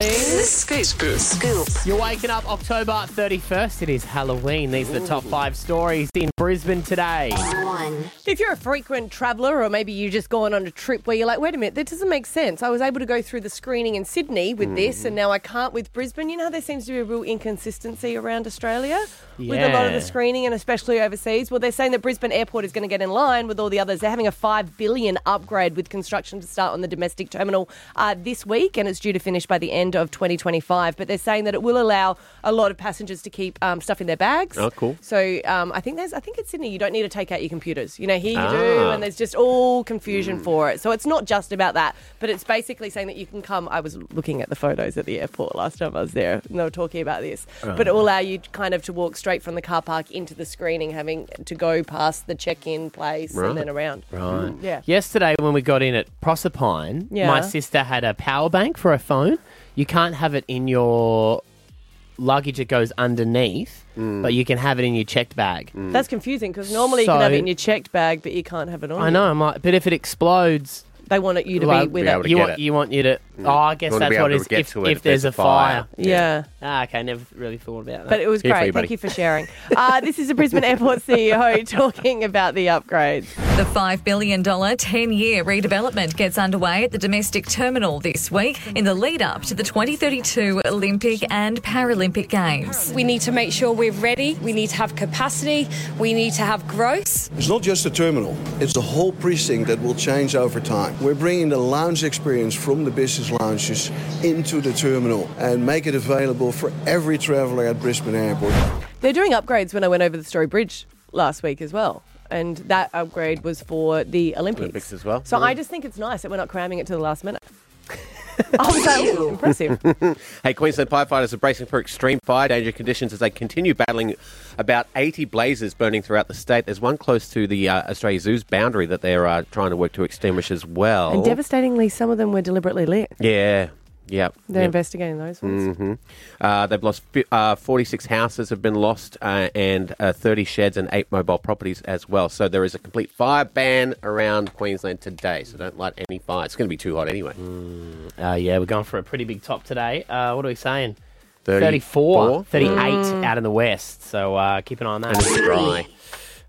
The Scoop. Scoop. Scoop. You're waking up October 31st. It is Halloween. These are the top five stories in Brisbane today. One. If you're a frequent traveller, or maybe you just going on a trip where you're like, wait a minute, that doesn't make sense. I was able to go through the screening in Sydney with this, and now I can't with Brisbane. You know, how there seems to be a real inconsistency around Australia with a lot of Yeah. the screening, and especially overseas. Well, they're saying that Brisbane Airport is going to get in line with all the others. They're having a five billion upgrade with construction to start on the domestic terminal uh, this week, and it's due to finish by the end of 2025. But they're saying that it will allow a lot of passengers to keep um, stuff in their bags. Oh, cool. So um, I think there's, I think in Sydney you don't need to take out your computers. You know, here you do, Ah. and there's just all confusion for it. So it's not just about that, but it's basically saying that you can come. I was looking at the photos at the airport last time I was there, and they were talking about this. But it will allow you kind of to walk straight from the car park into the screening, having to go past the check-in place Right. and then around. Right. Yeah. Yesterday, when we got in at Proserpine, Yeah. my sister had a power bank for her phone. You can't have it in your luggage, it goes underneath, but you can have it in your checked bag. That's confusing because normally you can have it So- in your checked bag, but you can't have it on. I you. know, I'm like, but if it explodes, They want it, you to like, be with be able it. to you get want it. you want you to. Oh, I guess Want to be that's what able it to is. get If, to it if there's a fire. Yeah. Ah, okay, never really thought about that. But it was Here for great. you, buddy. Thank you for sharing. Uh, this is the Brisbane Airport CEO talking about the upgrades. The $5 billion 10 year redevelopment gets underway at the domestic terminal this week in the lead up to the 2032 Olympic and Paralympic Games. We need to make sure we're ready. We need to have capacity. We need to have growth. It's not just a terminal, it's the whole precinct that will change over time. We're bringing the lounge experience from the business lounges into the terminal and make it available for every traveller at Brisbane Airport. They're doing upgrades when I went over the Story Bridge last week as well. And that upgrade was for the Olympics. Olympics as well. So I just think it's nice that we're not cramming it to the last minute. I was like, "Ooh, impressive. Hey, Queensland firefighters are bracing for extreme fire danger conditions as they continue battling about 80 blazes burning throughout the state. There's one close to the uh, Australia Zoo's boundary that they're uh, trying to work to extinguish as well. And devastatingly, some of them were deliberately lit. yeah, yeah. They're yeah. investigating those ones. hmm Uh, they've lost uh, 46 houses have been lost uh, and uh, 30 sheds and eight mobile properties as well. So there is a complete fire ban around Queensland today. So don't light any fire. It's going to be too hot anyway. Uh, yeah, we're going for a pretty big top today. Uh, what are we saying? 34? 34, 38 out in the west. So uh, keep an eye on that. And it's dry.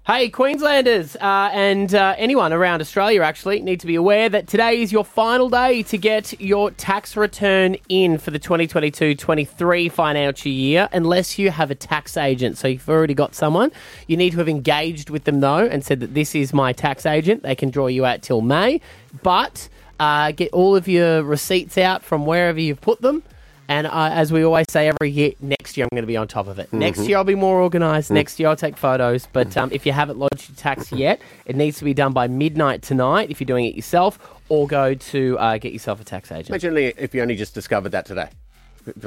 Hey, Queenslanders uh, and uh, anyone around Australia actually need to be aware that today is your final day to get your tax return in for the 2022 23 financial year, unless you have a tax agent. So you've already got someone. You need to have engaged with them though and said that this is my tax agent. They can draw you out till May, but uh, get all of your receipts out from wherever you've put them. And uh, as we always say every year, next year I'm going to be on top of it. Next year I'll be more organised. Next year I'll take photos. But um, if you haven't lodged your tax yet, it needs to be done by midnight tonight if you're doing it yourself, or go to uh, get yourself a tax agent. Imagine if you only just discovered that today.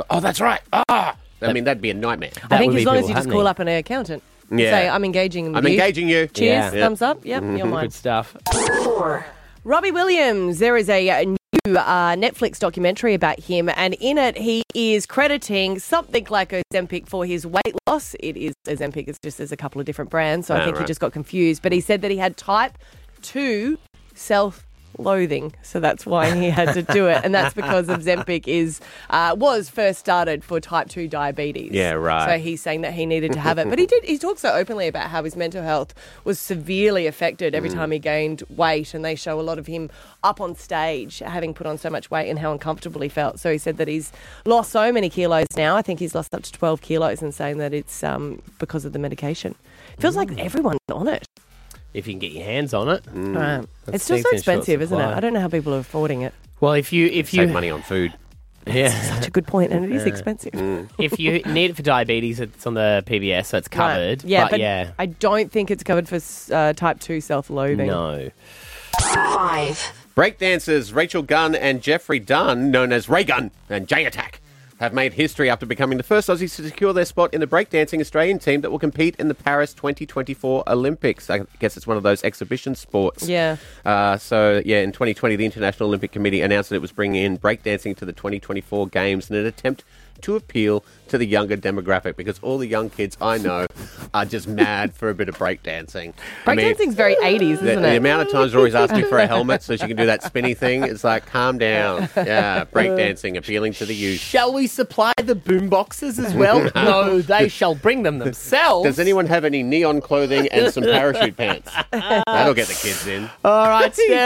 Oh, that's right. Ah, I mean, that'd be a nightmare. I That think as long as you just call up an accountant Yeah. say, I'm engaging I'm you. engaging you. Cheers, Yeah. thumbs up. Yep, you're mine. Good stuff. Four. Robbie Williams, there is a, a new uh, Netflix documentary about him, and in it, he is crediting something like Ozempic for his weight loss. It is Ozempic, it's just there's a couple of different brands, so I think he just got confused. But he said that he had type 2 self loathing. So that's why he had to do it. And that's because Ozempic is uh, was first started for type 2 diabetes. Yeah, right. so he's saying that he needed to have it. But he did he talks so openly about how his mental health was severely affected Mm. every time he gained weight. And they show a lot of him up on stage having put on so much weight and how uncomfortable he felt. So he said that he's lost so many kilos now. I think he's lost up to 12 kilos and saying that it's um, because of the medication. It feels Mm. like everyone's on it If you can get your hands on it. Right. That's it's still so decent short expensive isn't it supply. i don't know how people are affording it Well, if you if you Save money on food. yeah, such a good point and it is expensive if you need it for diabetes, it's on the PBS, so it's covered. Right. Yeah, but, but yeah, I don't think it's covered for uh, type 2 self loathing. no. Five. Breakdancers Rachel Gunn and Jeffrey Dunn, known as Raygun and J Attack, have made history after becoming the first Aussies to secure their spot in the breakdancing Australian team that will compete in the Paris 2024 Olympics. I guess it's one of those exhibition sports. Yeah. Uh, so, yeah, in 2020, the International Olympic Committee announced that it was bringing in breakdancing to the 2024 Games in an attempt to appeal to the younger demographic because all the young kids I know are just mad for a bit of breakdancing. I mean, Breakdancing's very 80s, the, isn't it? the amount of times Rory's asking for a helmet so she can do that spinny thing, it's like, calm down. Yeah, breakdancing, appealing to the youth. Shall we supply the boom boxes as well? no, they shall bring them themselves. Does anyone have any neon clothing and some parachute pants? That'll get the kids in. All right, stand by.